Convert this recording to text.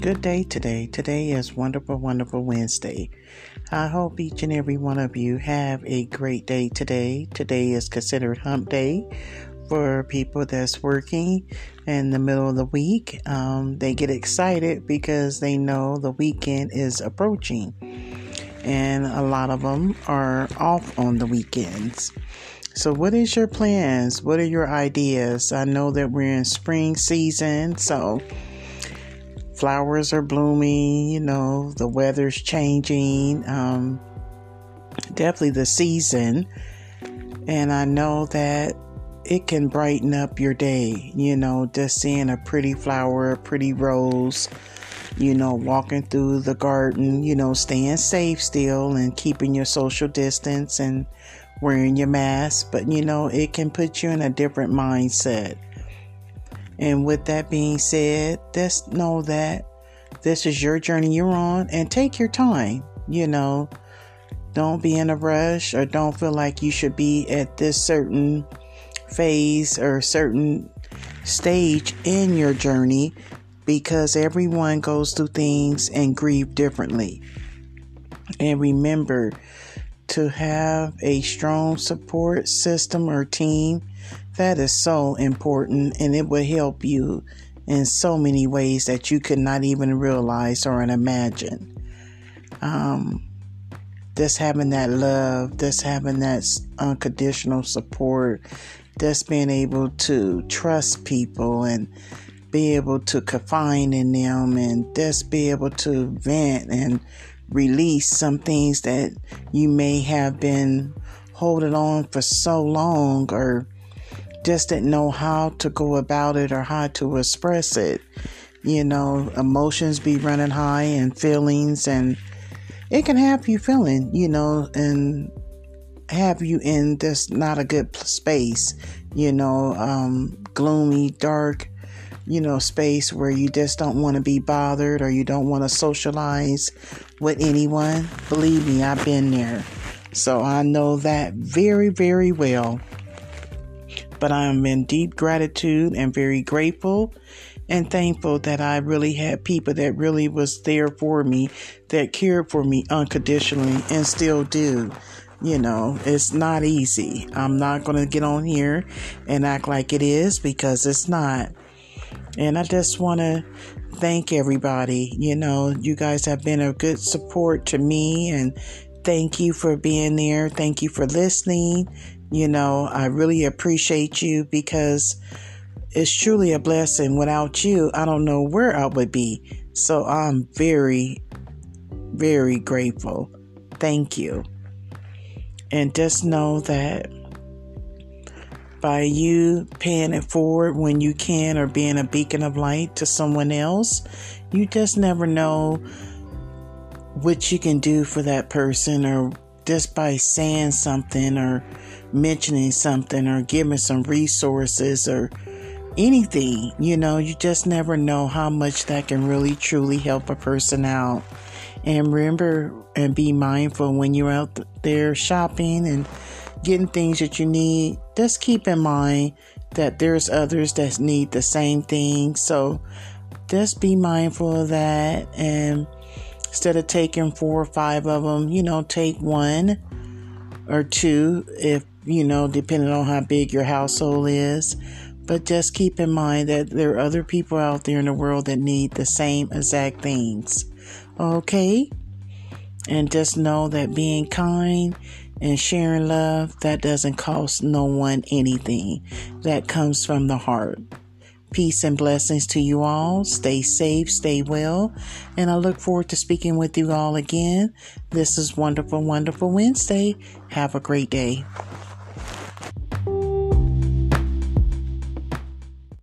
Good day today. Today is Wonderful, Wonderful Wednesday. I hope each and every one of you have a great day today. Today is considered hump day for people that's working in the middle of the week. Um, they get excited because they know the weekend is approaching, and a lot of them are off on the weekends. So, what is your plans? What are your ideas? I know that we're in spring season, so flowers are blooming. You know, the weather's changing. Um, definitely the season, and I know that it can brighten up your day. You know, just seeing a pretty flower, a pretty rose. You know, walking through the garden. You know, staying safe still and keeping your social distance and wearing your mask, but you know, it can put you in a different mindset. And with that being said, just know that this is your journey you're on and take your time. You know, don't be in a rush or don't feel like you should be at this certain phase or certain stage in your journey because everyone goes through things and grieve differently. And remember, to have a strong support system or team, that is so important and it will help you in so many ways that you could not even realize or imagine. Um, just having that love, just having that unconditional support, just being able to trust people and be able to confide in them and just be able to vent and release some things that you may have been holding on for so long or just didn't know how to go about it or how to express it. You know, emotions be running high and feelings, and it can have you feeling, you know, and have you in this not a good space, you know, um, gloomy, dark, you know, space where you just don't want to be bothered or you don't want to socialize with anyone. Believe me, I've been there. So I know that very, very well. But I am in deep gratitude and very grateful and thankful that I really had people that really was there for me, that cared for me unconditionally and still do. You know, it's not easy. I'm not going to get on here and act like it is because it's not. And I just want to thank everybody. You know, you guys have been a good support to me, and thank you for being there. Thank you for listening. You know, I really appreciate you because it's truly a blessing. Without you, I don't know where I would be. So I'm very, very grateful. Thank you. And just know that by you paying it forward when you can or being a beacon of light to someone else. You just never know what you can do for that person or just by saying something or mentioning something or giving some resources or anything, you know, you just never know how much that can really truly help a person out. And remember and be mindful when you're out there shopping and getting things that you need, just keep in mind that there's others that need the same thing. So just be mindful of that. And instead of taking four or five of them, you know, take one or two if, you know, depending on how big your household is. But just keep in mind that there are other people out there in the world that need the same exact things. Okay? And just know that being kind and sharing love, that doesn't cost no one anything. That comes from the heart. Peace and blessings to you all. Stay safe, stay well, and I look forward to speaking with you all again. This is Wonderful, Wonderful Wednesday. Have a great day.